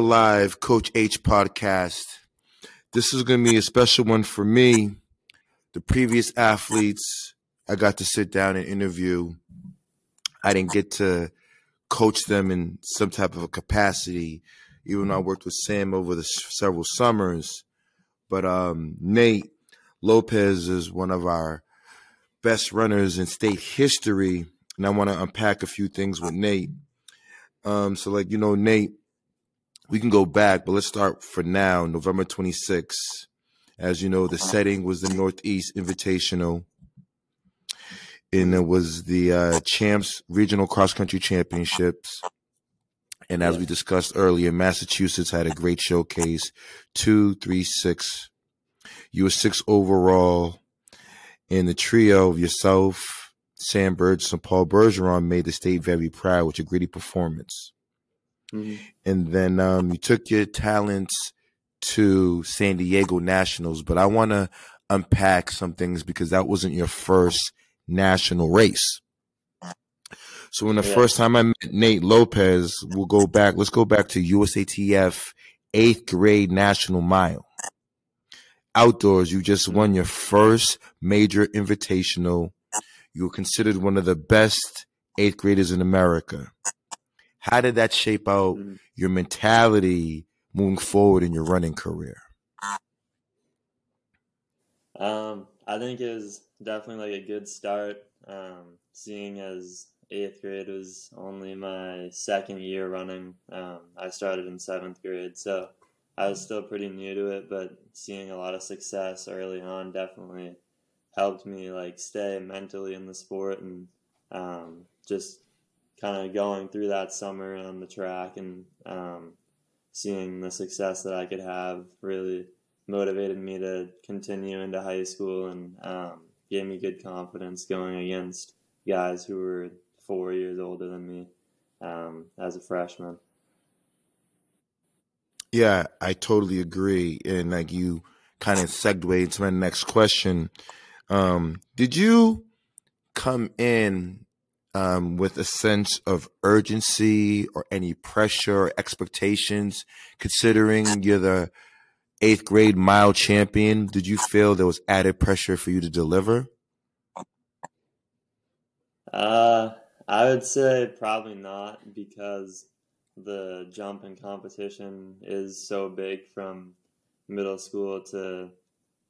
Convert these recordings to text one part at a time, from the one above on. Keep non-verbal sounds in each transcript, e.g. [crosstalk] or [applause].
Live, Coach H podcast. This is going to be a special one for me. The previous athletes I got to sit down and interview, I didn't get to coach them in some type of a capacity, even though I worked with Sam over the several summers. But um, Nate Lopez is one of our best runners in state history, and I want to unpack a few things with Nate. Um, so, like you know, Nate, we can go back, but let's start for now. November 26th, as you know, the setting was the Northeast Invitational, and it was the uh, champs regional cross country championships. And as we discussed earlier, Massachusetts had a great showcase. Two, three, six. You were six overall. In the trio of yourself, Sam Burgess, and Paul Bergeron made the state very proud with a gritty performance. Mm-hmm. And then um, you took your talents to San Diego Nationals, but I want to unpack some things because that wasn't your first national race. So when the yeah. first time I met Nate Lopez, we'll go back. Let's go back to USATF eighth grade national mile. Outdoors, you just won your first major invitational. You were considered one of the best eighth graders in America. How did that shape out mm-hmm. your mentality moving forward in your running career? Um, I think it was definitely like a good start. Um, seeing as eighth grade was only my second year running. Um, I started in seventh grade, so I was still pretty new to it, but seeing a lot of success early on definitely helped me like stay mentally in the sport and um, just kind of going through that summer on the track and um, seeing the success that I could have really motivated me to continue into high school and um, gave me good confidence going against guys who were four years older than me um, as a freshman. Yeah, I totally agree. And like you kind of segue into my next question. Um, did you come in um, with a sense of urgency or any pressure or expectations, considering you're the eighth grade mile champion? Did you feel there was added pressure for you to deliver? Uh, I would say probably not because the jump in competition is so big from middle school to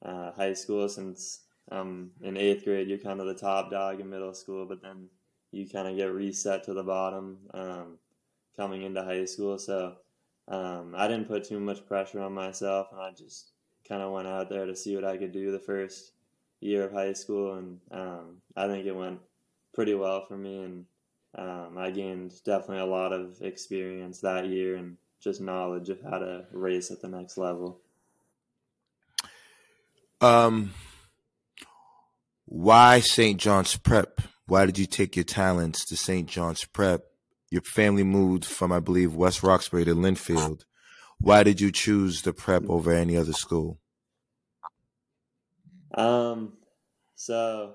uh, high school. Since um, in eighth grade, you're kind of the top dog in middle school, but then you kind of get reset to the bottom um, coming into high school. So um, I didn't put too much pressure on myself, and I just kind of went out there to see what I could do the first year of high school, and um, I think it went pretty well for me, and um, I gained definitely a lot of experience that year and just knowledge of how to race at the next level. Um, why St. John's Prep? Why did you take your talents to St. John's Prep? Your family moved from, I believe, West Roxbury to Lynnfield. Why did you choose the prep over any other school? Um, so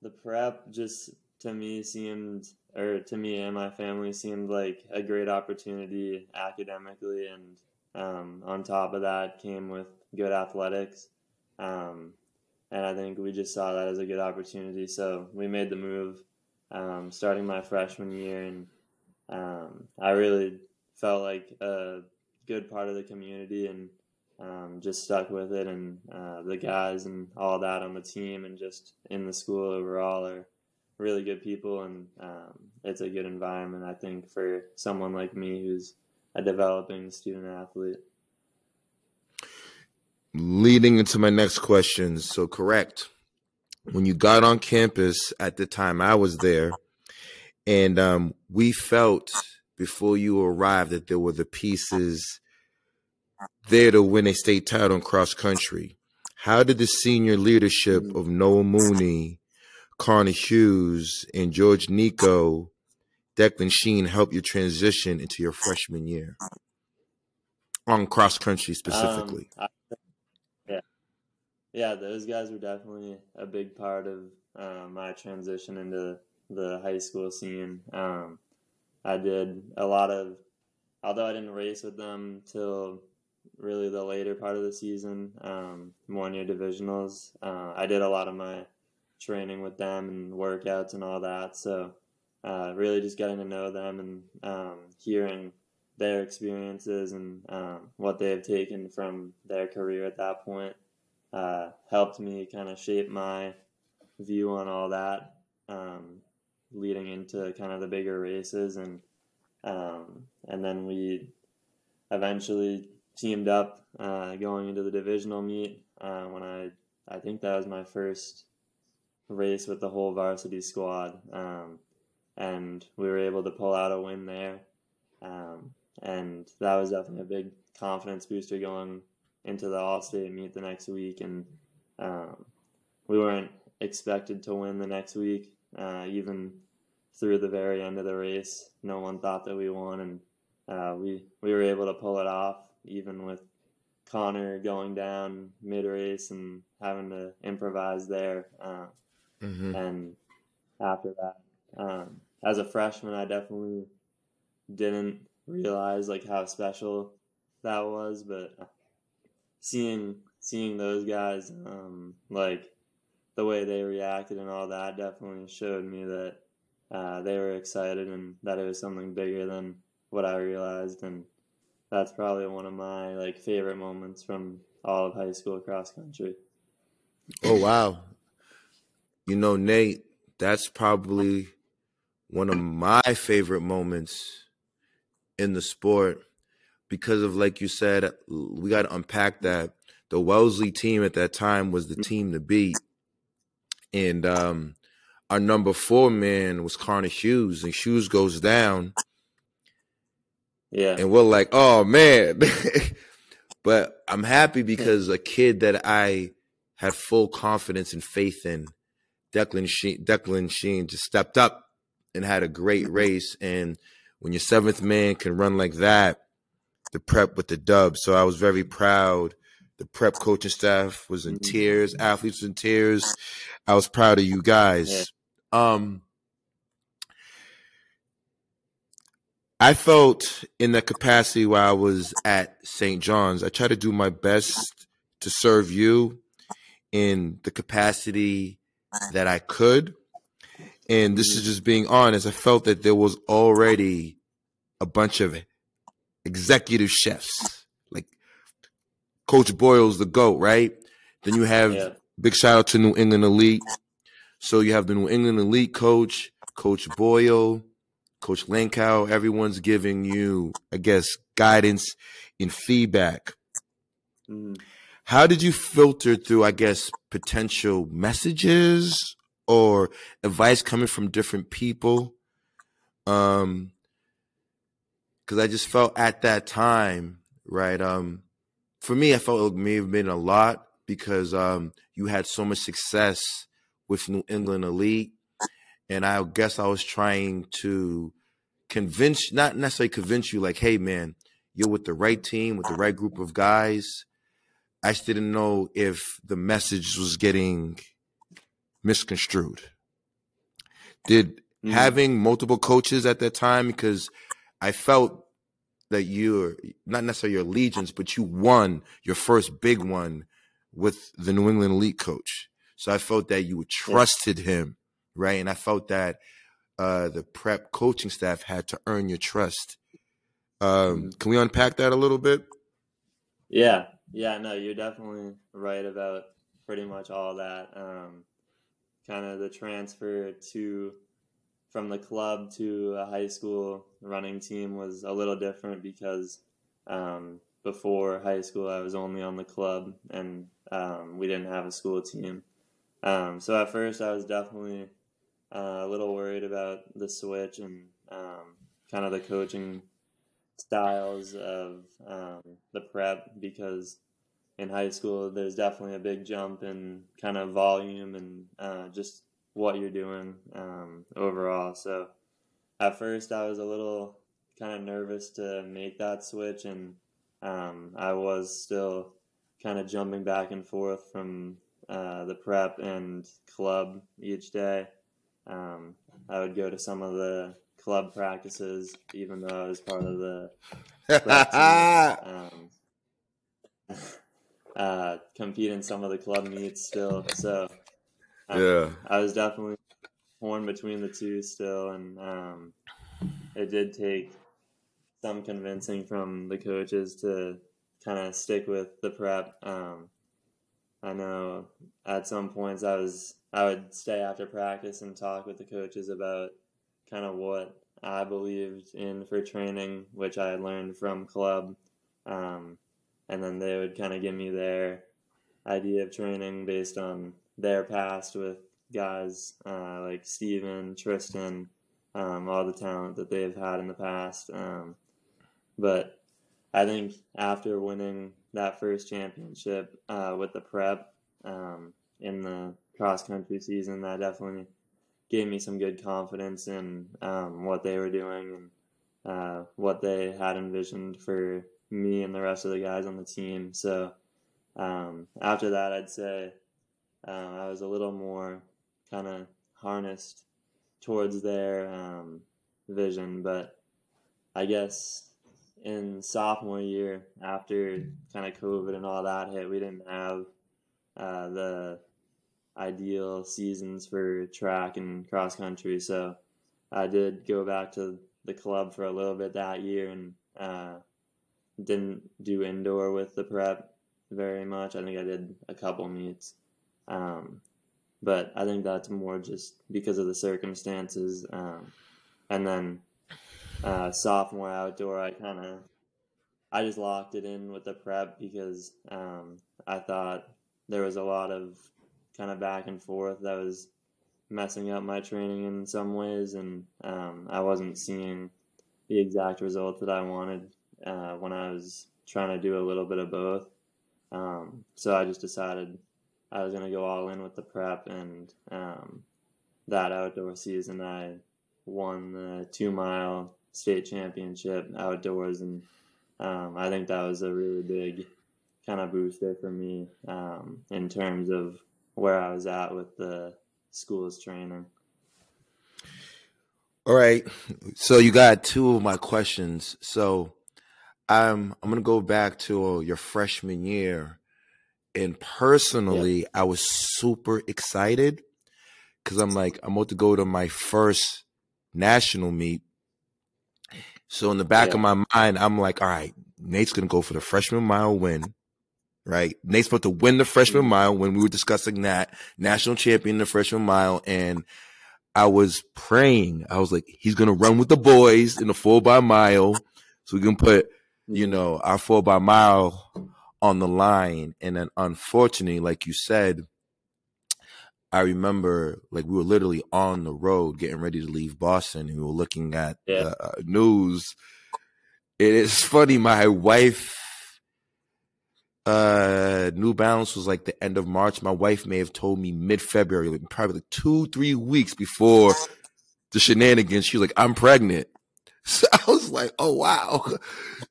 the prep just to me seemed or to me and my family seemed like a great opportunity academically and um, on top of that came with good athletics um, and i think we just saw that as a good opportunity so we made the move um, starting my freshman year and um, i really felt like a good part of the community and um, just stuck with it, and uh, the guys and all that on the team and just in the school overall are really good people, and um, it's a good environment. I think for someone like me who's a developing student athlete. Leading into my next question, so correct. When you got on campus at the time I was there, and um, we felt before you arrived that there were the pieces there to win a state title in cross country. How did the senior leadership of Noah Mooney, Carter Hughes, and George Nico, Declan Sheen help you transition into your freshman year on cross country specifically? Um, I, yeah, yeah, those guys were definitely a big part of uh, my transition into the high school scene. Um, I did a lot of although I didn't race with them till really the later part of the season, um, more near divisionals, uh, I did a lot of my training with them and workouts and all that. So uh, really just getting to know them and um, hearing their experiences and um, what they have taken from their career at that point uh, helped me kind of shape my view on all that um, leading into kind of the bigger races and um, and then we eventually teamed up uh, going into the divisional meet uh, when I I think that was my first race with the whole varsity squad um, and we were able to pull out a win there. Um, and that was definitely a big confidence booster going into the all-state meet the next week and um, we weren't expected to win the next week uh, even through the very end of the race no one thought that we won and uh, we we were able to pull it off even with Connor going down mid race and having to improvise there uh, mm-hmm. and after that um, as a freshman I definitely didn't realize like how special that was, but seeing seeing those guys um, like the way they reacted and all that definitely showed me that uh, they were excited and that it was something bigger than what I realized and that's probably one of my like favorite moments from all of high school cross country. Oh wow. You know, Nate, that's probably one of my favorite moments in the sport because of like you said, we got to unpack that. The Wellesley team at that time was the mm-hmm. team to beat, and um, our number four man was Connor Hughes, and Hughes goes down. Yeah, and we're like, oh man, [laughs] but I'm happy hmm. because a kid that I had full confidence and faith in, Declan Sheen, Declan Sheen, just stepped up and had a great mm-hmm. race. And when your seventh man can run like that, the prep with the dub. So I was very proud. The prep coaching staff was in mm-hmm. tears, athletes in tears. I was proud of you guys. Um, I felt in the capacity while I was at St. John's, I tried to do my best to serve you in the capacity that I could. And this is mm-hmm. just being honest. I felt that there was already a bunch of executive chefs, like Coach Boyle's the GOAT, right? Then you have yeah. big shout out to New England Elite. So you have the New England Elite coach, Coach Boyle, Coach Lankow. Everyone's giving you, I guess, guidance and feedback. Mm. How did you filter through, I guess, potential messages or advice coming from different people um because i just felt at that time right um for me i felt it may have been a lot because um you had so much success with new england elite and i guess i was trying to convince not necessarily convince you like hey man you're with the right team with the right group of guys i just didn't know if the message was getting misconstrued. Did mm. having multiple coaches at that time because I felt that you're not necessarily your allegiance, but you won your first big one with the New England elite coach. So I felt that you trusted him, right? And I felt that uh, the prep coaching staff had to earn your trust. Um, mm-hmm. can we unpack that a little bit? Yeah, yeah, no, you're definitely right about pretty much all that. Um, kind of the transfer to from the club to a high school running team was a little different because um, before high school I was only on the club and um, we didn't have a school team. Um, so at first I was definitely uh, a little worried about the switch and um, kind of the coaching styles of um, the prep because in high school, there's definitely a big jump in kind of volume and uh, just what you're doing um, overall. So at first, I was a little kind of nervous to make that switch, and um, I was still kind of jumping back and forth from uh, the prep and club each day. Um, I would go to some of the club practices, even though I was part of the [laughs] um, [laughs] uh, compete in some of the club meets still. So yeah, I was definitely torn between the two still, and um, it did take some convincing from the coaches to kind of stick with the prep. Um, I know at some points I was I would stay after practice and talk with the coaches about kind of what I believed in for training, which I had learned from club. Um, and then they would kind of give me their idea of training based on their past with guys uh, like Steven, Tristan, um, all the talent that they've had in the past. Um, but I think after winning that first championship uh, with the prep um, in the cross country season, that definitely gave me some good confidence in um, what they were doing and uh, what they had envisioned for me and the rest of the guys on the team. So um, after that, I'd say uh, I was a little more kind of harnessed towards their um, vision. But I guess in sophomore year, after kind of COVID and all that hit, we didn't have uh, the ideal seasons for track and cross country. So I did go back to the club for a little bit that year and uh, didn't do indoor with the prep very much. I think I did a couple meets. Um, but I think that's more just because of the circumstances. Um, and then uh, sophomore outdoor, I kind of I just locked it in with the prep because um, I thought there was a lot of kind of back and forth that was messing up my training in some ways, and um, I wasn't seeing the exact result that I wanted uh, when I was trying to do a little bit of both. Um, so I just decided I was going to go all in with the prep, and um, that outdoor season I won the two mile state championship outdoors, and um, I think that was a really big kind of booster for me um, in terms of where I was at with the school's training. All right. So you got two of my questions. So I'm I'm gonna go back to your freshman year, and personally, yeah. I was super excited because I'm like I'm about to go to my first national meet. So in the back yeah. of my mind, I'm like, all right, Nate's gonna go for the freshman mile win right? Nate's supposed to win the freshman mm-hmm. mile when we were discussing that national champion, the freshman mile. And I was praying. I was like, he's going to run with the boys in the four by mile. So we can put, you mm-hmm. know, our four by mile on the line. And then unfortunately, like you said, I remember like we were literally on the road getting ready to leave Boston and we were looking at yeah. the uh, news. It is funny. My wife uh New Balance was like the end of March. My wife may have told me mid February, like probably like two, three weeks before the shenanigans. She was like, I'm pregnant. [laughs] So I was like, oh wow.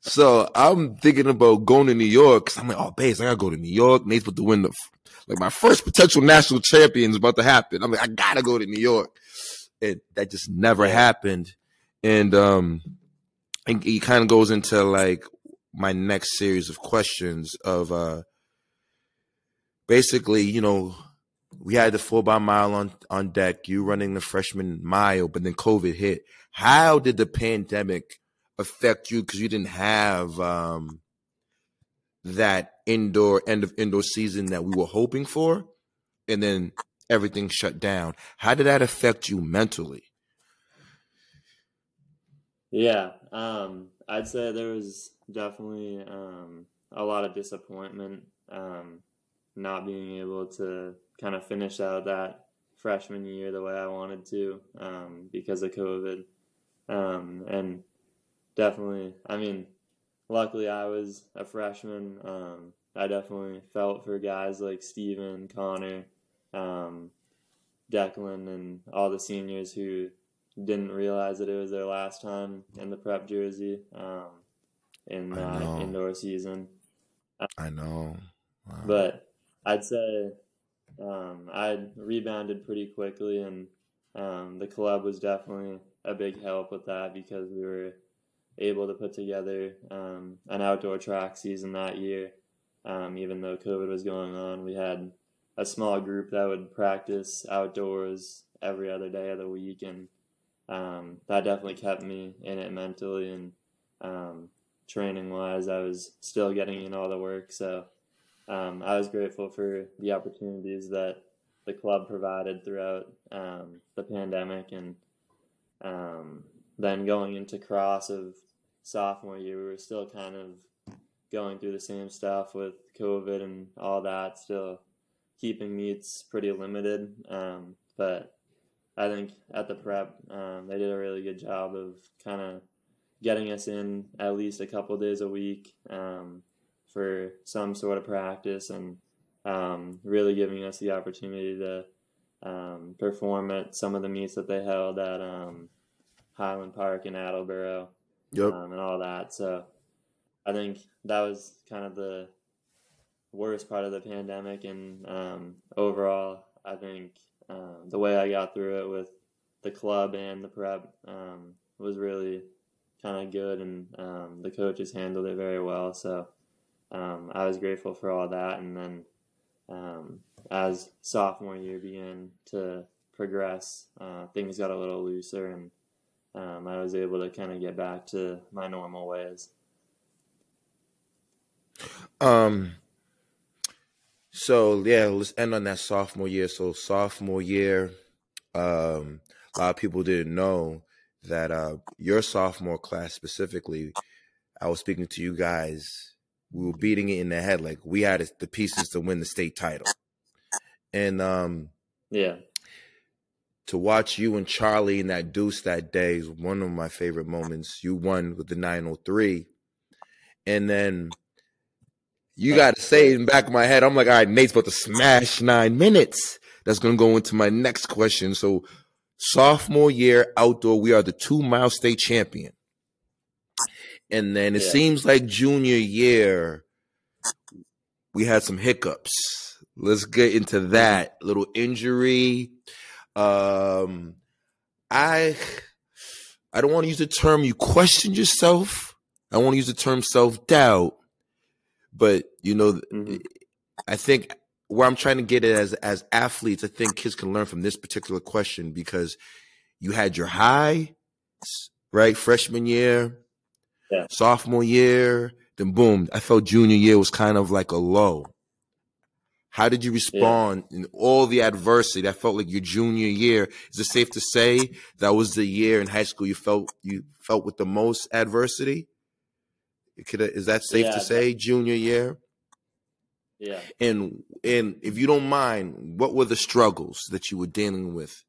So I'm thinking about going to New York. Cause I'm like, oh babes, I gotta go to New York. Nate's about to win the like my first potential national champion is about to happen. I'm like, I gotta go to New York. And that just never happened. And um and he kind of goes into like my next series of questions of uh basically, you know, we had the four by mile on on deck, you running the freshman mile, but then COVID hit. How did the pandemic affect you because you didn't have um that indoor end of indoor season that we were hoping for and then everything shut down. How did that affect you mentally? Yeah, um, I'd say there was definitely um, a lot of disappointment um, not being able to kind of finish out that freshman year the way I wanted to um, because of COVID. Um, and definitely, I mean, luckily I was a freshman. Um, I definitely felt for guys like Steven, Connor, um, Declan, and all the seniors who didn't realize that it was their last time in the prep jersey. Um, in the indoor season. I know. Wow. But I'd say um, I rebounded pretty quickly, and um, the club was definitely a big help with that because we were able to put together um, an outdoor track season that year. Um, even though COVID was going on, we had a small group that would practice outdoors every other day of the week, and um, that definitely kept me in it mentally and um, training wise. I was still getting in all the work, so um, I was grateful for the opportunities that the club provided throughout um, the pandemic, and um, then going into cross of sophomore year, we were still kind of going through the same stuff with COVID and all that, still keeping meets pretty limited. Um, but I think at the prep, um, they did a really good job of kind of getting us in at least a couple days a week um, for some sort of practice and um, really giving us the opportunity to um, perform at some of the meets that they held at um, Highland Park in Attleboro Yep. um, and all that. So I think that was kind of the worst part of the pandemic. And um, overall, I think um, the way I got through it with the club and the prep um, was really kind of good, and um, the coaches handled it very well. So um, I was grateful for all that. And then um, as sophomore year began to progress, uh, things got a little looser and um, I was able to kind of get back to my normal ways. Um. So yeah, let's end on that sophomore year. So sophomore year, um, a lot of people didn't know that uh, your sophomore class specifically. I was speaking to you guys. We were beating it in the head, like we had the pieces to win the state title, and um, Yeah, to watch you and Charlie in that deuce that day is one of my favorite moments. You won with the 903. And then you got to say in the back of my head, I'm like, all right, Nate's about to smash nine minutes. That's going to go into my next question. So, sophomore year outdoor, we are the two mile state champion. And then it Yeah. seems like junior year, we had some hiccups. Let's get into that little injury. Um, I I don't want to use the term you questioned yourself. I want to use the term self doubt, but you know, Mhm. I think where I'm trying to get it as as athletes, I think kids can learn from this particular question because you had your high, right, freshman year, Yeah. sophomore year, then boom, I felt junior year was kind of like a low. How did you respond in all the adversity that felt like your junior year? Is it safe to say that was the year in high school you felt you felt with the most adversity? Could is that safe Yeah, to say junior year? yeah. And and if you don't mind, what were the struggles that you were dealing with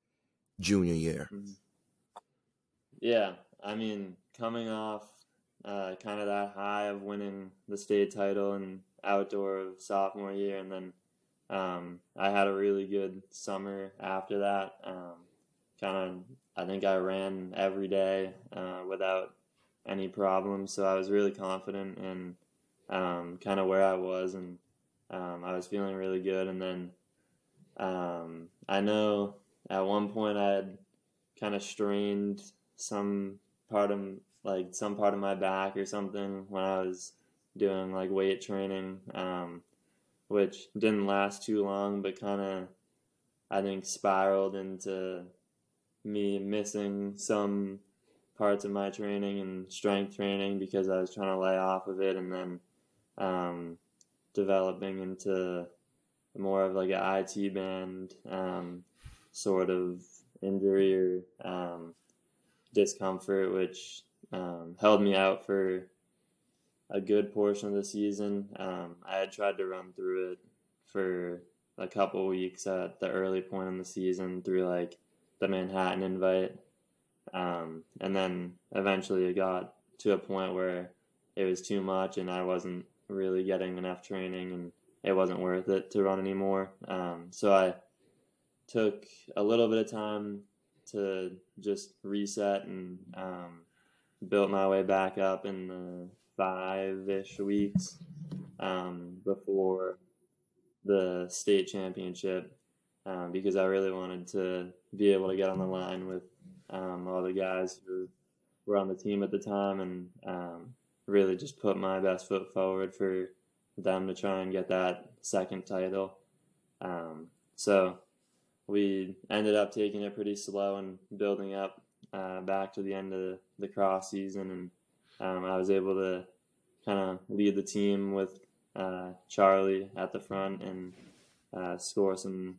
junior year? Mhm. Yeah, I mean, coming off uh, kind of that high of winning the state title and outdoor of sophomore year, and then um, I had a really good summer after that. Um, kind of, I think I ran every day uh, without any problems, so I was really confident in um, kind of where I was, and um, I was feeling really good. And then um, I know at one point I had kind of strained some part of like some part of my back or something when I was doing like weight training, um, which didn't last too long, but kind of I think spiraled into me missing some parts of my training and strength training because I was trying to lay off of it and then um, developing into more of like an IT band um, sort of injury or um, discomfort, which um, held me out for a good portion of the season. Um, I had tried to run through it for a couple weeks at the early point in the season through like the Manhattan invite. Um, and then eventually it got to a point where it was too much and I wasn't really getting enough training and it wasn't worth it to run anymore. Um, so I took a little bit of time to just reset and um, built my way back up in the five ish weeks um, before the state championship um, because I really wanted to be able to get on the line with um, all the guys who were on the team at the time, and um, really just put my best foot forward for them to try and get that second title. Um, so we ended up taking it pretty slow and building up uh, back to the end of the, the cross season, and um, I was able to kind of lead the team with uh, Charlie at the front and uh, score some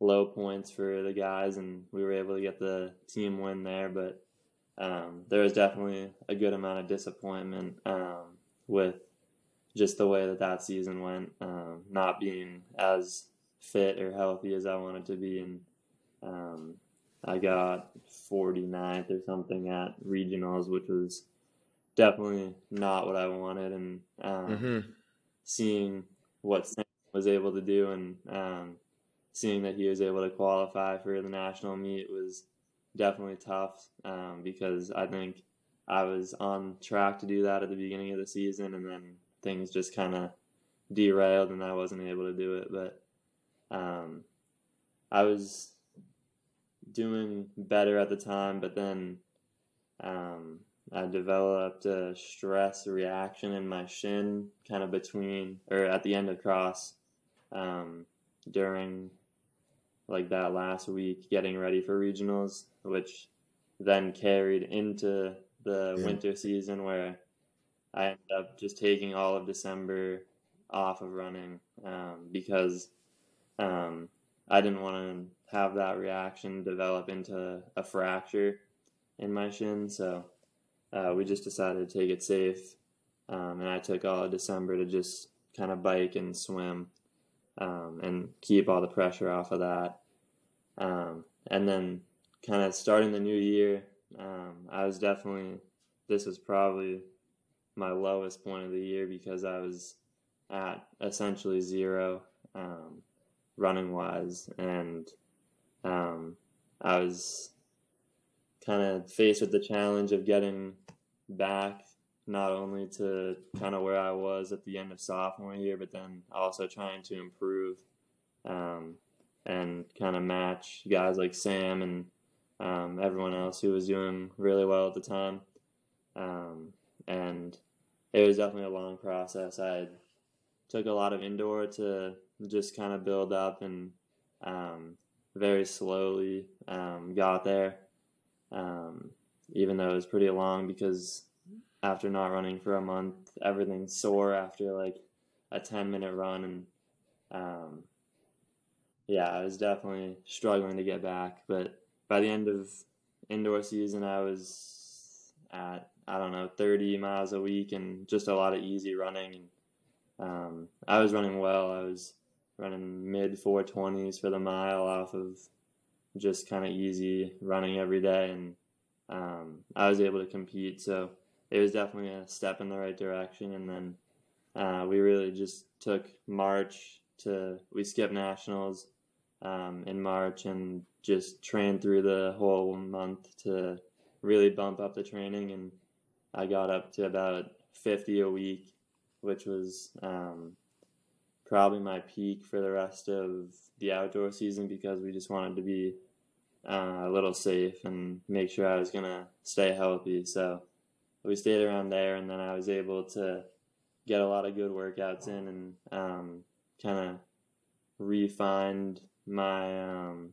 low points for the guys, and we were able to get the team win there. But um, there was definitely a good amount of disappointment um, with just the way that that season went, um, not being as fit or healthy as I wanted to be, and um, I got 49th or something at regionals, which was definitely not what I wanted. And um, mm-hmm. seeing what Sam was able to do and um, seeing that he was able to qualify for the national meet was definitely tough um, because I think I was on track to do that at the beginning of the season, and then things just kind of derailed, and I wasn't able to do it. But um, I was doing better at the time, but then um, I developed a stress reaction in my shin, kind of between or at the end of cross um, during like that last week, getting ready for regionals, which then carried into the yeah. winter season where I ended up just taking all of December off of running um, because um, I didn't want to have that reaction develop into a fracture in my shin. So uh, we just decided to take it safe. Um, and I took all of December to just kind of bike and swim um, and keep all the pressure off of that. Um, and then kind of starting the new year, um, I was definitely, this was probably my lowest point of the year because I was at essentially zero um, running wise. And um, I was kind of faced with the challenge of getting back not only to kind of where I was at the end of sophomore year, but then also trying to improve um, and kind of match guys like Sam and um, everyone else who was doing really well at the time. Um, and it was definitely a long process. I took a lot of indoor to just kind of build up and um, very slowly um, got there. Um, even though it was pretty long because after not running for a month, everything's sore after like a 10 minute run. And um, yeah, I was definitely struggling to get back. But by the end of indoor season, I was at, I don't know, 30 miles a week and just a lot of easy running. Um, I was running well. I was running mid 420s for the mile off of just kind of easy running every day. And um, I was able to compete. So it was definitely a step in the right direction. And then uh, we really just took March to, we skipped nationals um, in March and just trained through the whole month to really bump up the training. And I got up to about 50 a week, which was um, probably my peak for the rest of the outdoor season because we just wanted to be uh, a little safe and make sure I was to stay healthy. So we stayed around there, and then I was able to get a lot of good workouts in and um, kind of refined my um,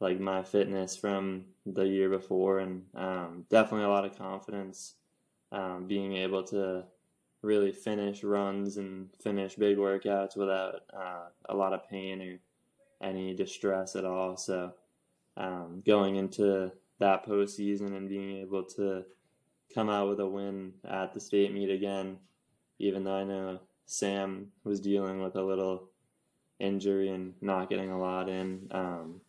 like my fitness from the year before, and um, definitely a lot of confidence um, being able to really finish runs and finish big workouts without uh, a lot of pain or any distress at all. So um, going into that postseason and being able to come out with a win at the state meet again, even though I know Sam was dealing with a little injury and not getting a lot in. Um,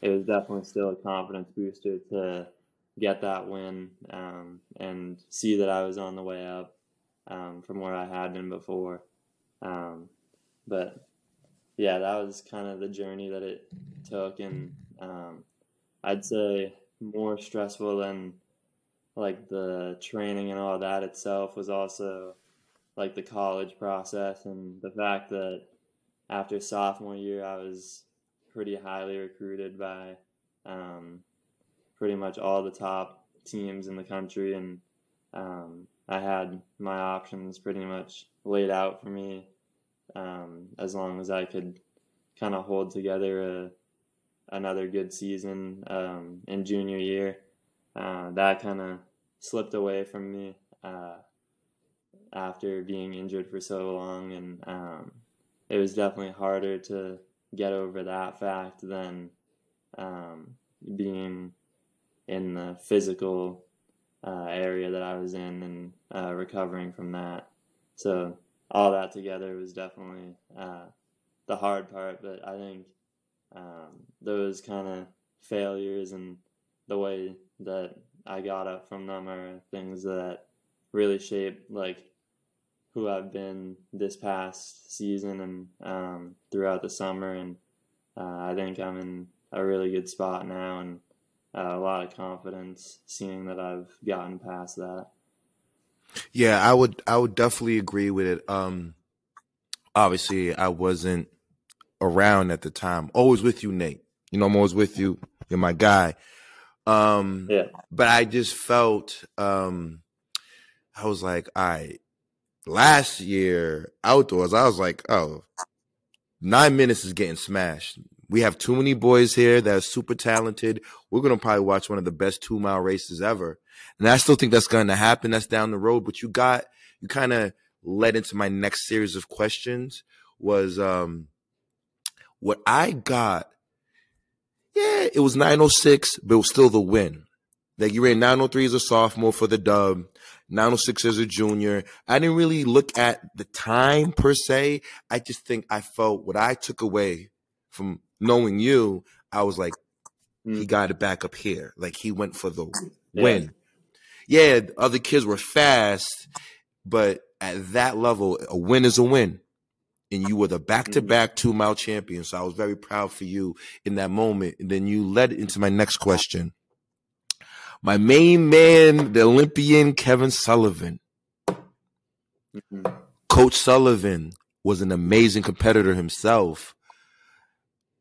it was definitely still a confidence booster to get that win um, and see that I was on the way up um, from where I had been before. Um, but yeah, that was kind of the journey that it took, and um, I'd say more stressful than like the training and all that itself was also like the college process and the fact that after sophomore year I was pretty highly recruited by um, pretty much all the top teams in the country, and um, I had my options pretty much laid out for me um, as long as I could kind of hold together a, another good season um, in junior year. Uh, that kind of slipped away from me uh, after being injured for so long, and um, it was definitely harder to get over that fact than um, being in the physical uh, area that I was in and uh, recovering from that. So all that together was definitely uh, the hard part. But I think um, those kind of failures and the way that I got up from them are things that really shape like who I've been this past season and um, throughout the summer. And uh, I think I'm in a really good spot now and uh, a lot of confidence seeing that I've gotten past that. Yeah, I would I would definitely agree with it. Um obviously I wasn't around at the time. Always with you, Nate. You know, I'm always with you. You're my guy. Um yeah. but I just felt um I was like, all right, last year outdoors, I was like, oh, nine minutes is getting smashed. We have too many boys here that are super talented. We're gonna probably watch one of the best two mile races ever. And I still think that's gonna happen. That's down the road. But you got you kind of led into my next series of questions was um what I got, yeah, it was 906, but it was still the win. Like you ran 903 as a sophomore for the dub, 906 as a junior. I didn't really look at the time per se. I just think I felt what I took away from knowing you, I was like, mm. he got it back up here. Like he went for the yeah. win. Yeah, other kids were fast, but at that level, a win is a win. And you were the back to back two mile champion. So I was very proud for you in that moment. And then you led into my next question. My main man, the Olympian Kevin Sullivan. Mm-hmm. Coach Sullivan was an amazing competitor himself.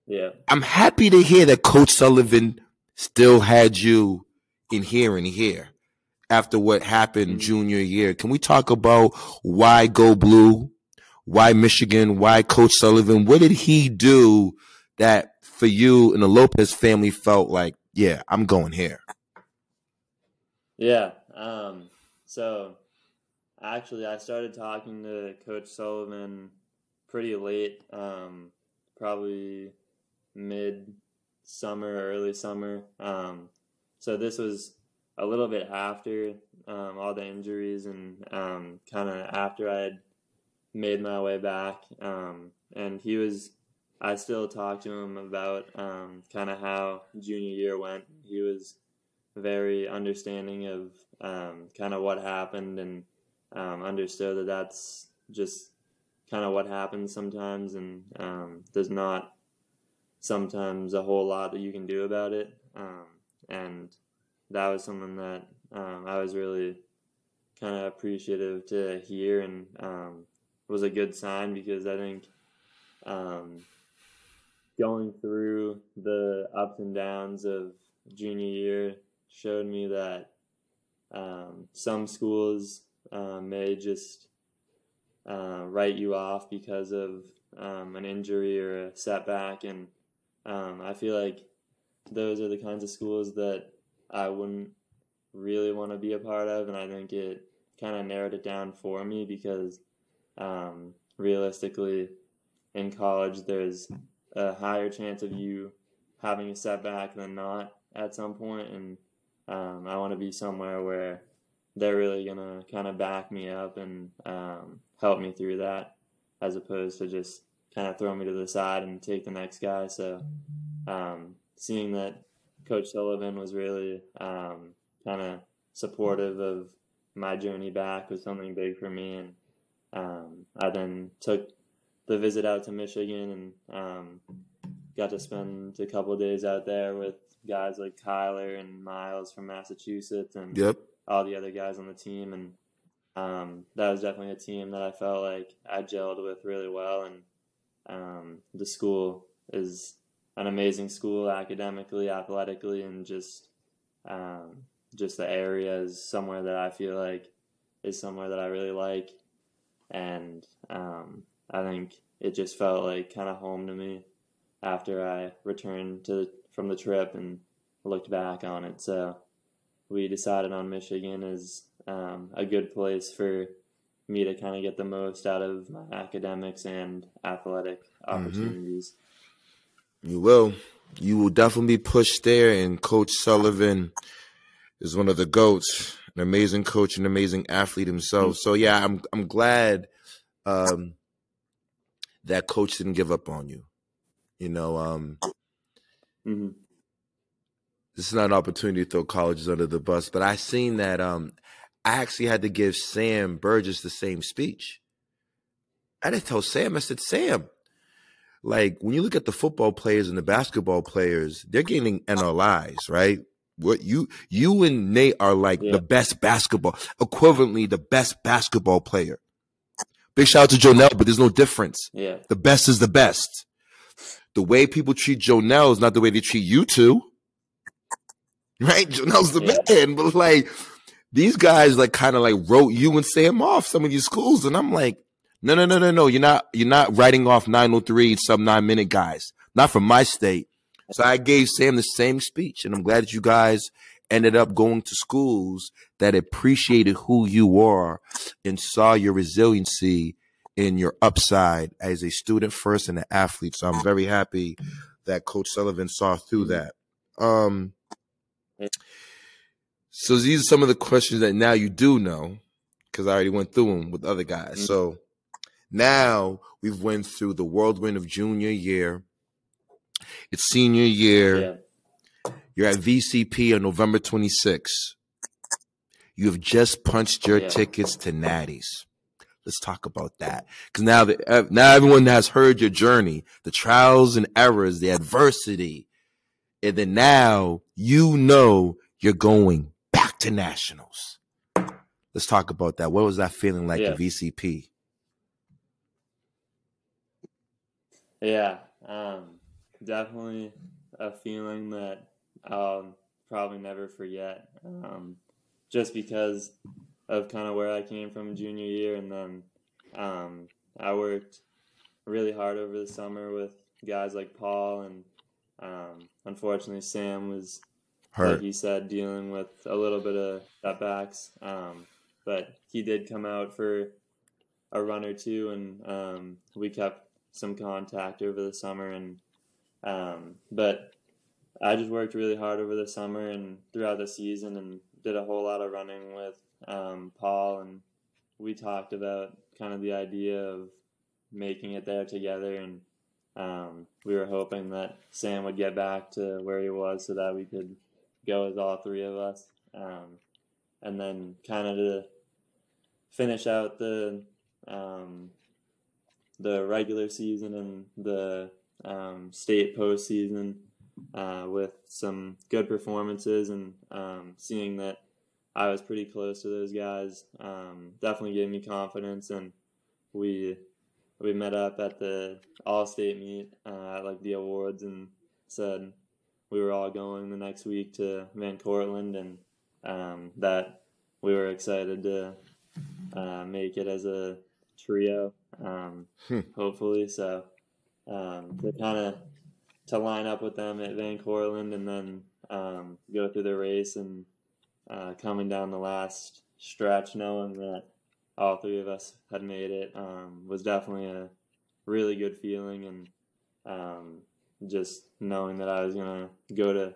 Yeah. I'm happy to hear that Coach Sullivan still had you in here and here after what happened mm-hmm. junior year. Can we talk about why go blue? Why Michigan? Why Coach Sullivan? What did he do that for you and the Lopez family felt like, yeah, I'm going here? Yeah. Um, so actually, I started talking to Coach Sullivan pretty late, um, probably mid summer, early summer. Um, so this was a little bit after um, all the injuries and um, kind of after I had made my way back. Um, and he was, I still talk to him about um, kind of how junior year went. He was very understanding of um, kind of what happened and understood that that's just kind of what happens sometimes and does not sometimes a whole lot that you can do about it. Um, and that was something that um, I was really kind of appreciative to hear and um, was a good sign because I think um, going through the ups and downs of junior year showed me that um, some schools uh, may just uh, write you off because of um, an injury or a setback. And um, I feel like those are the kinds of schools that I wouldn't really want to be a part of, and I think it kind of narrowed it down for me because um, realistically, in college, there's a higher chance of you having a setback than not at some point, and um, I want to be somewhere where they're really gonna kind of back me up and um, help me through that, as opposed to just kind of throw me to the side and take the next guy. So um, seeing that Coach Sullivan was really um, kind of supportive of my journey back was something big for me. And um, I then took the visit out to Michigan and um, got to spend a couple days out there with guys like Kyler and Miles from Massachusetts and yep. all the other guys on the team. And um, that was definitely a team that I felt like I gelled with really well. And um, the school is an amazing school academically, athletically, and just um, just the area is somewhere that I feel like is somewhere that I really like, and um, I think it just felt like kind of home to me after I returned to from the trip and looked back on it. So we decided on Michigan as um, a good place for me to kind of get the most out of my academics and athletic mm-hmm. opportunities. Mm-hmm. You will. You will definitely be pushed there, and Coach Sullivan is one of the goats, an amazing coach, an amazing athlete himself. Mm-hmm. So yeah, I'm I'm glad um, that coach didn't give up on you. You know, um, mm-hmm. this is not an opportunity to throw colleges under the bus, but I seen that um, I actually had to give Sam Burgess the same speech. I didn't tell Sam. I said, Sam, like when you look at the football players and the basketball players, they're getting NLIs, right? What you you and Nate are like yeah. the best basketball, equivalently the best basketball player. Big shout out to Jonell, but there's no difference. Yeah. The best is the best. The way people treat Jonell is not the way they treat you two. Right? Jonell's the yeah. man. But like these guys like kind of like wrote you and Sam off some of these schools. And I'm like, no, no, no, no, no. You're not you're not writing off 903 some nine minute guys. Not from my state. So I gave Sam the same speech, and I'm glad that you guys ended up going to schools that appreciated who you are and saw your resiliency and your upside as a student first and an athlete. So I'm very happy that Coach Sullivan saw through that. Um, so these are some of the questions that now you do know because I already went through them with other guys. Mm-hmm. So now we've went through the whirlwind of junior year. It's senior year. Yeah. You're at VCP on November 26th. You have just punched your yeah. tickets to Natty's. Let's talk about that because now now everyone has heard your journey, the trials and errors, the adversity, and then now you know you're going back to nationals. Let's talk about that. What was that feeling like yeah. at VCP? Yeah, um, definitely a feeling that I'll probably never forget. Um, just because of kind of where I came from junior year, and then um, I worked really hard over the summer with guys like Paul, and um, unfortunately Sam was, Hurt. like he said, dealing with a little bit of setbacks. Um, but he did come out for a run or two, and um, we kept some contact over the summer. And um, but I just worked really hard over the summer and throughout the season, and did a whole lot of running with um, Paul, and we talked about kind of the idea of making it there together, and um, we were hoping that Sam would get back to where he was so that we could go as all three of us, um, and then kind of to finish out the um, the regular season and the um, state postseason uh, with some good performances and um, seeing that I was pretty close to those guys um, definitely gave me confidence. And we we met up at the All State meet uh, at like the awards and said we were all going the next week to Van Cortlandt and um, that we were excited to uh, make it as a trio, um, hmm. hopefully. So um, to kind of to line up with them at Van Cortlandt and then um, go through the race and uh, coming down the last stretch, knowing that all three of us had made it um, was definitely a really good feeling, and um, just knowing that I was gonna go to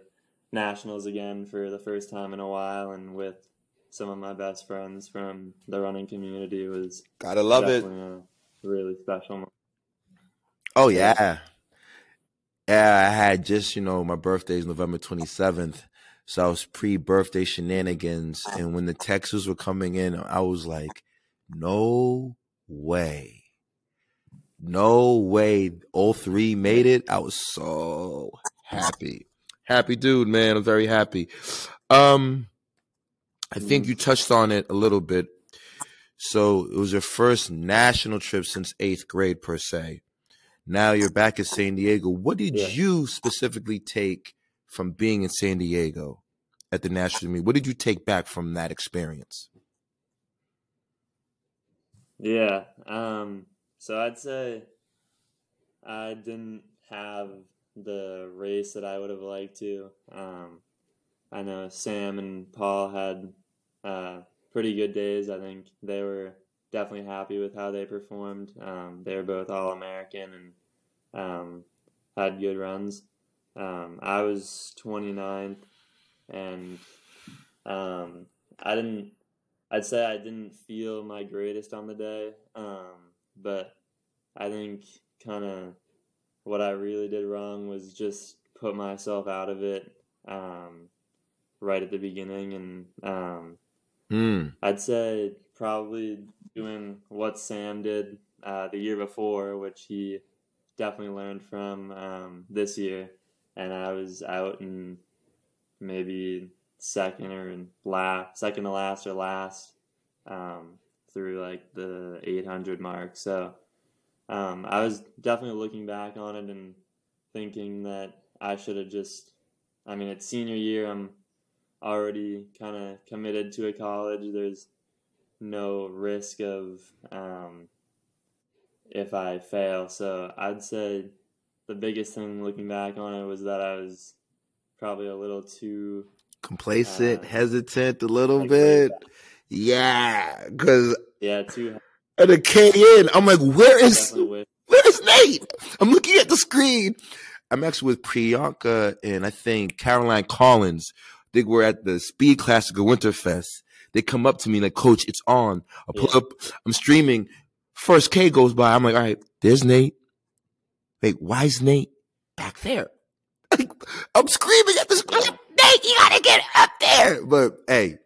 nationals again for the first time in a while, and with some of my best friends from the running community was gotta love it. A really special. Moment. Oh yeah, yeah. I had just you know my birthday is November twenty seventh, so I was pre birthday shenanigans. And when the texts were coming in, I was like, no way. No way. All three made it. I was so happy. Happy dude, man. I'm very happy. Um, I think you touched on it a little bit. So it was your first national trip since eighth grade, per se. Now you're back at San Diego. What did yeah. you specifically take from being in San Diego? at the national meet. What did you take back from that experience? Yeah. Um, so I'd say I didn't have the race that I would have liked to. Um, I know Sam and Paul had uh, pretty good days. I think they were definitely happy with how they performed. Um, they were both All American and um, had good runs. Um, I was 29th, and um, I didn't. I'd say I didn't feel my greatest on the day, um, but I think kind of what I really did wrong was just put myself out of it um, right at the beginning, and um, Mm. I'd say probably doing what Sam did uh, the year before, which he definitely learned from um, this year. And I was out in maybe second or last, second to last or last um, through like the 800 mark. So um, I was definitely looking back on it and thinking that I should have just. I mean, it's senior year. I'm already kind of committed to a college. There's no risk of um, if I fail. So I'd say the biggest thing looking back on it was that I was probably a little too Complacent, Uh, hesitant a little bit. Yeah, because yeah too at the KN, I'm like, where is where is Nate? I'm looking at the screen. I'm actually with Priyanka and I think Caroline Collins. I think we're at the Speed Classic of Winterfest. They come up to me like, Coach, it's on. I pull Yeah. up. I'm streaming. First K goes by. I'm like, all right, there's Nate. Wait, why is Nate back there? [laughs] Like, I'm screaming at the screen. Nate, you gotta get up there. But hey,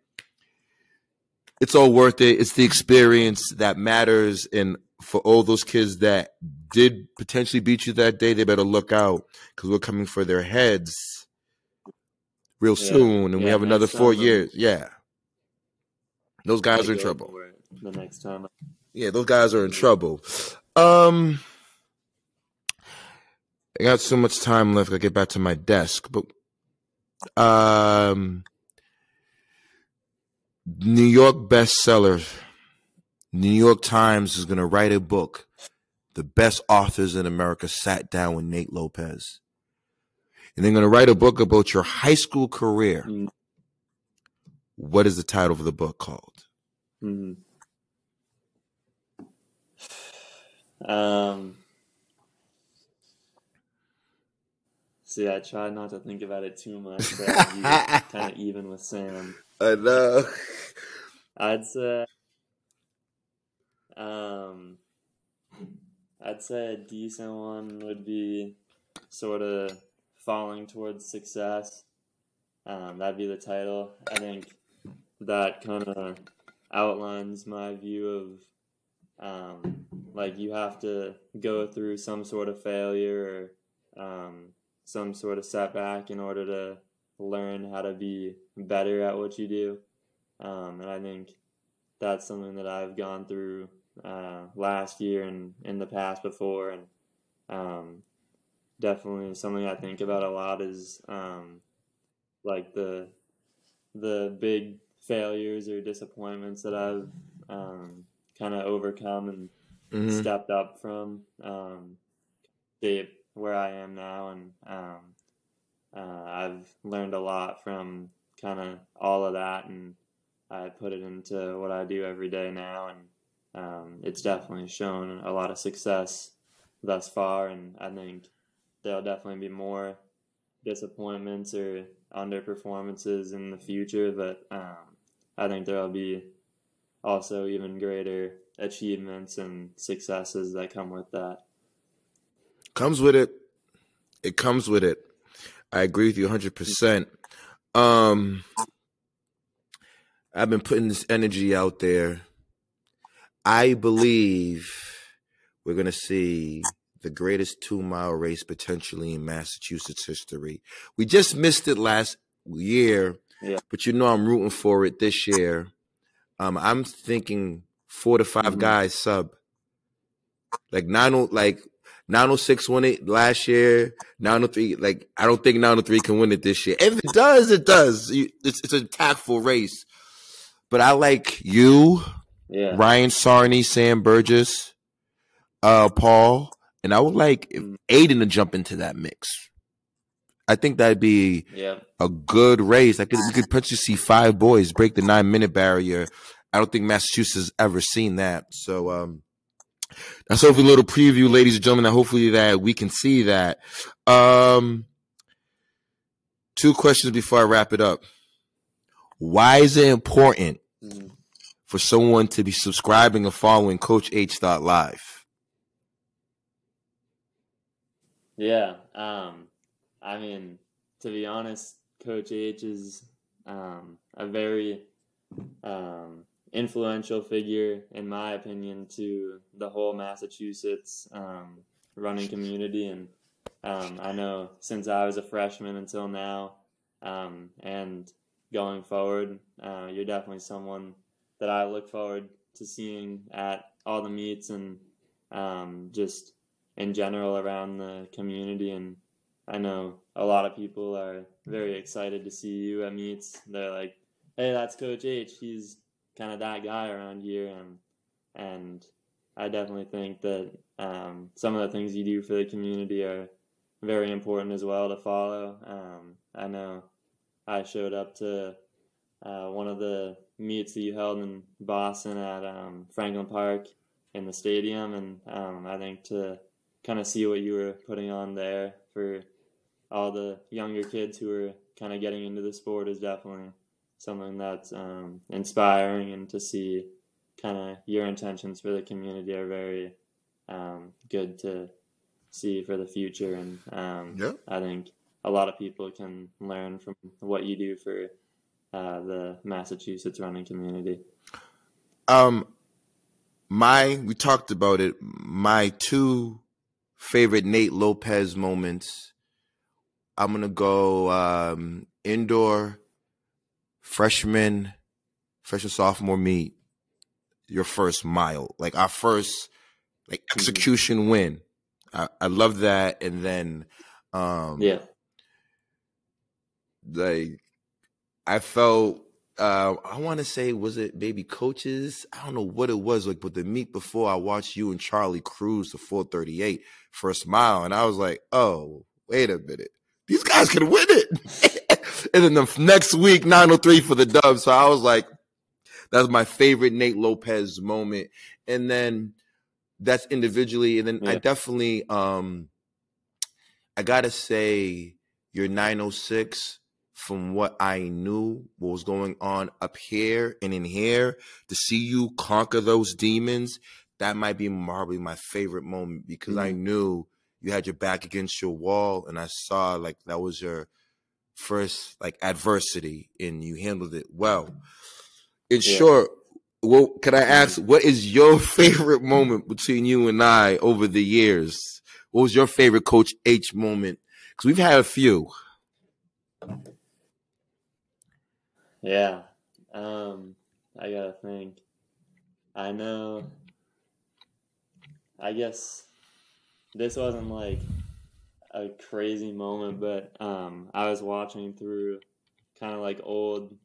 it's all worth it. It's the experience that matters. And for all those kids that did potentially beat you that day, they better look out because we're coming for their heads real Yeah. soon. And we have another four um, years. Yeah. Those guys are in trouble. the next time. Yeah, those guys are in trouble. Um, I got so much time left. I get back to my desk, but um, New York bestseller, New York Times is going to write a book. The best authors in America sat down with Nate Lopez, and they're going to write a book about your high school career. Mm. What is the title of the book called? Mhm. Um. See, I tried not to think about it too much, but [laughs] kind of even with Sam. I know. I'd say, um, I'd say a decent one would be sort of falling towards success. Um, that'd be the title. I think that kind of outlines my view of, um, like you have to go through some sort of failure or um, some sort of setback in order to learn how to be better at what you do. Um, and I think that's something that I've gone through uh, last year and in the past before, and um, definitely something I think about a lot is um, like the the big failures or disappointments that I've um, kind of overcome and Mhm. stepped up from um, shape where I am now, and um, uh, I've learned a lot from kind of all of that, and I put it into what I do every day now, and um, it's definitely shown a lot of success thus far, and I think there'll definitely be more disappointments or underperformances in the future, but um, I think there'll be also even greater achievements and successes that come with that. Comes with it. It comes with it. I agree with you 100%. Um, I've been putting this energy out there. I believe we're going to see the greatest two mile race potentially in Massachusetts history. We just missed it last year, Yeah. but you know I'm rooting for it this year. Um, I'm thinking four to 5 Mhm. guys sub. Like nine, o- like 906 won it last year. 903, like I don't think 903 can win it this year. If it does, it does. It's it's a tactful race. But I like you, Yeah. Ryan Sarney, Sam Burgess, uh, Paul, and I would like Mm. Aiden to jump into that mix. I think that'd be Yeah. a good race. I could we could potentially see five boys break the nine minute barrier. I don't think Massachusetts has ever seen that. So um that's hopefully a little preview, ladies and gentlemen, that hopefully that we can see that. Um two questions before I wrap it up. Why is it important Mhm. for someone to be subscribing or following Coach H Dot Live? Yeah. Um, I mean, to be honest, Coach H is um, a very um, influential figure, in my opinion, to the whole Massachusetts um, running community. And um, I know since I was a freshman until now, um, and going forward, uh, you're definitely someone that I look forward to seeing at all the meets and um, just in general around the community. And I know a lot of people are very excited to see you at meets. They're like, "Hey, that's Coach H. He's kind of that guy around here." And and I definitely think that um, some of the things you do for the community are very important as well to follow. Um, I know I showed up to uh, one of the meets that you held in Boston at um, Franklin Park in the stadium, and um, I think to kind of see what you were putting on there for all the younger kids who are kind of getting into the sport is definitely something that's um, inspiring, and to see kind of your intentions for the community are very um, good to see for the future, and um, Yeah. I think a lot of people can learn from what you do for uh, the Massachusetts running community. Um, my we talked about it. My two favorite Nate Lopez moments. I'm gonna go um, indoor freshman, freshman sophomore meet. Your first mile, like our first, like execution win. I, I love that, and then, um, Yeah, like I felt uh I want to say was it baby coaches? I don't know what it was like, but the meet before I watched you and Charlie cruise the 438 first mile, and I was like, oh, wait a minute, these guys can win it. [laughs] and then the next week, 903 for the dub. So I was like, that's my favorite Nate Lopez moment. And then that's individually, and then I definitely um I gotta say your 906 from what I knew what was going on up here and in here to see you conquer those demons, that might be probably my favorite moment because I knew you had your back against your wall and I saw like that was your first like adversity and you handled it well. In Yeah. short, well, can I ask what is your [laughs] favorite moment between you and I over the years? What was your favorite Coach H moment? Because we've had a few. yeah. Um, I gotta think. I know. I guess this wasn't like a crazy moment, but um, I was watching through kind of like old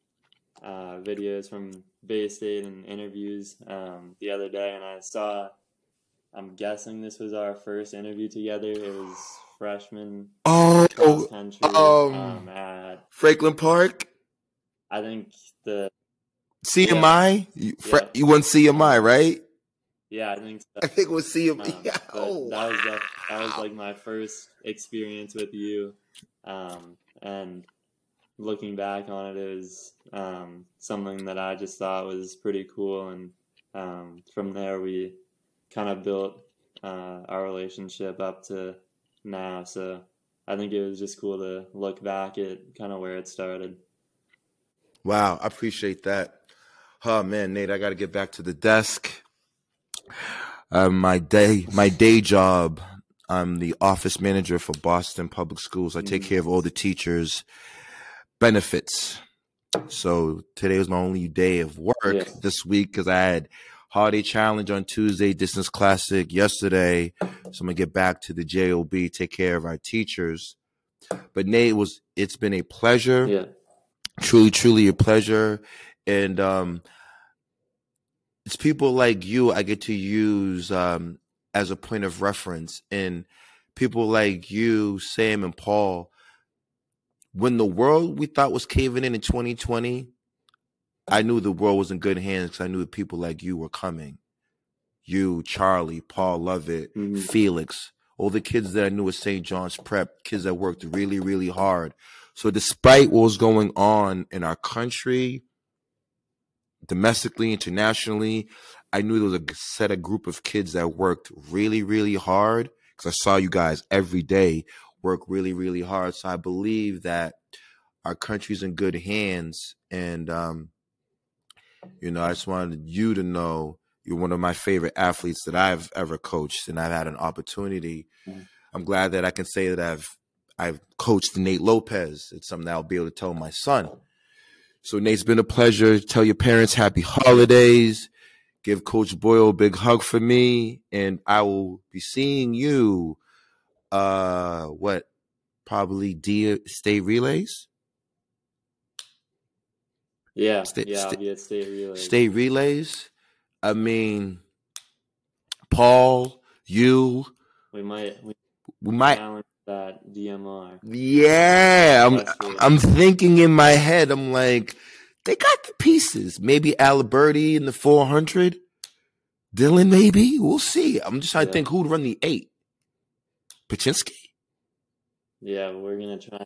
uh, videos from Bay State and interviews um, the other day, and I saw. I'm guessing this was our first interview together. It was freshman Oh, country um, um, at Franklin Park, I think the CMI. You, Fra- Yeah. you won CMI, right? Yeah I think so. I think it was CMI. Um, [laughs] Yeah. Oh, that was the, that was like my first experience with you, um, and looking back on it, it was um, something that I just thought was pretty cool, and um, from there we kind of built uh, our relationship up to now. So I think it was just cool to look back at kind of where it started. Wow, I appreciate that. Oh man, Nate, I got to get back to the desk. Uh, my day, my day job. I'm the office manager for Boston Public Schools. I take Mhm. care of all the teachers' benefits. So today was my only day of work Yeah. this week because I had holiday challenge on Tuesday, distance classic yesterday. So I'm gonna get back to the job, take care of our teachers. But Nate, it was it's been a pleasure. Yeah. Truly, truly a pleasure. And um it's people like you I get to use um as a point of reference and people like you, Sam and Paul, when the world we thought was caving in in 2020, I knew the world was in good hands because I knew people like you were coming. You, Charlie, Paul Lovett, Mhm. Felix, all the kids that I knew at St. John's Prep, kids that worked really, really hard. So despite what was going on in our country, domestically, internationally, I knew there was a set of group of kids that worked really, really hard because I saw you guys every day work really, really hard. So I believe that our country's in good hands. And, um, you know, I just wanted you to know you're one of my favorite athletes that I've ever coached, and I've had an opportunity. Mhm. I'm glad that I can say that I've I've coached Nate Lopez. It's something that I'll be able to tell my son. So Nate's been a pleasure. Tell your parents happy holidays. Give Coach Boyle a big hug for me, and I will be seeing you. Uh, what? Probably D state relays. Yeah. Sta- yeah. sta- I'll be at state relay. State relays. I mean, Paul, you, We might we we might. challenge that DMR. Yeah, I'm. I'm thinking in my head. I'm like, they got the pieces. Maybe Aliberti in the 400. Dylan, maybe we'll see. I'm just trying to think who'd run the eight. Paczynski. Yeah, we're gonna try.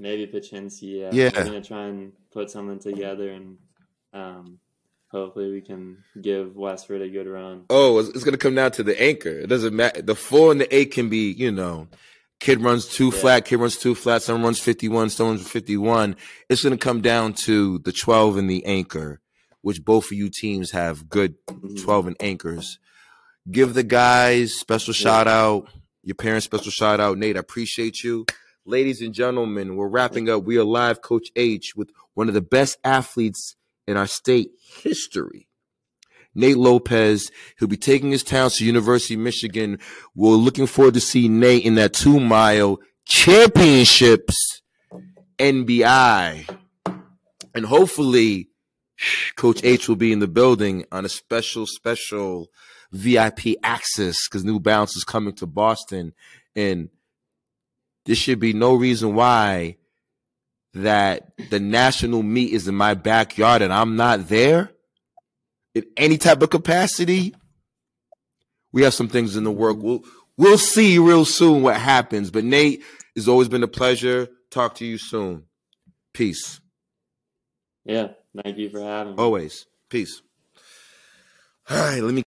Maybe Paczynski. Yeah. Yeah. We're gonna try and put something together, and um, hopefully we can give Westford a good run. Oh, it's, it's gonna come down to the anchor. It doesn't matter. The four and the eight can be, you know, kid runs two Yeah. flat, kid runs two flat, someone runs fifty one, someone runs fifty one. It's gonna come down to the twelve and the anchor, which both of you teams have good Mhm. twelve and anchors. Give the guys special Yeah. shout out. Your parents special shout out. Nate, I appreciate you. Ladies and gentlemen, we're wrapping up. We are live, Coach H, with one of the best athletes in our state history. Nate Lopez. He'll be taking his talents to University of Michigan. We're looking forward to see Nate in that two mile championships NBI. And hopefully Coach H will be in the building on a special, special VIP access because New Balance is coming to Boston. And there should be no reason why that the national meet is in my backyard and I'm not there in any type of capacity. We have some things in the work. We'll we'll see real soon what happens. But Nate, it's always been a pleasure. Talk to you soon. Peace. Yeah. Thank you for having me. Always. Peace. All right, let me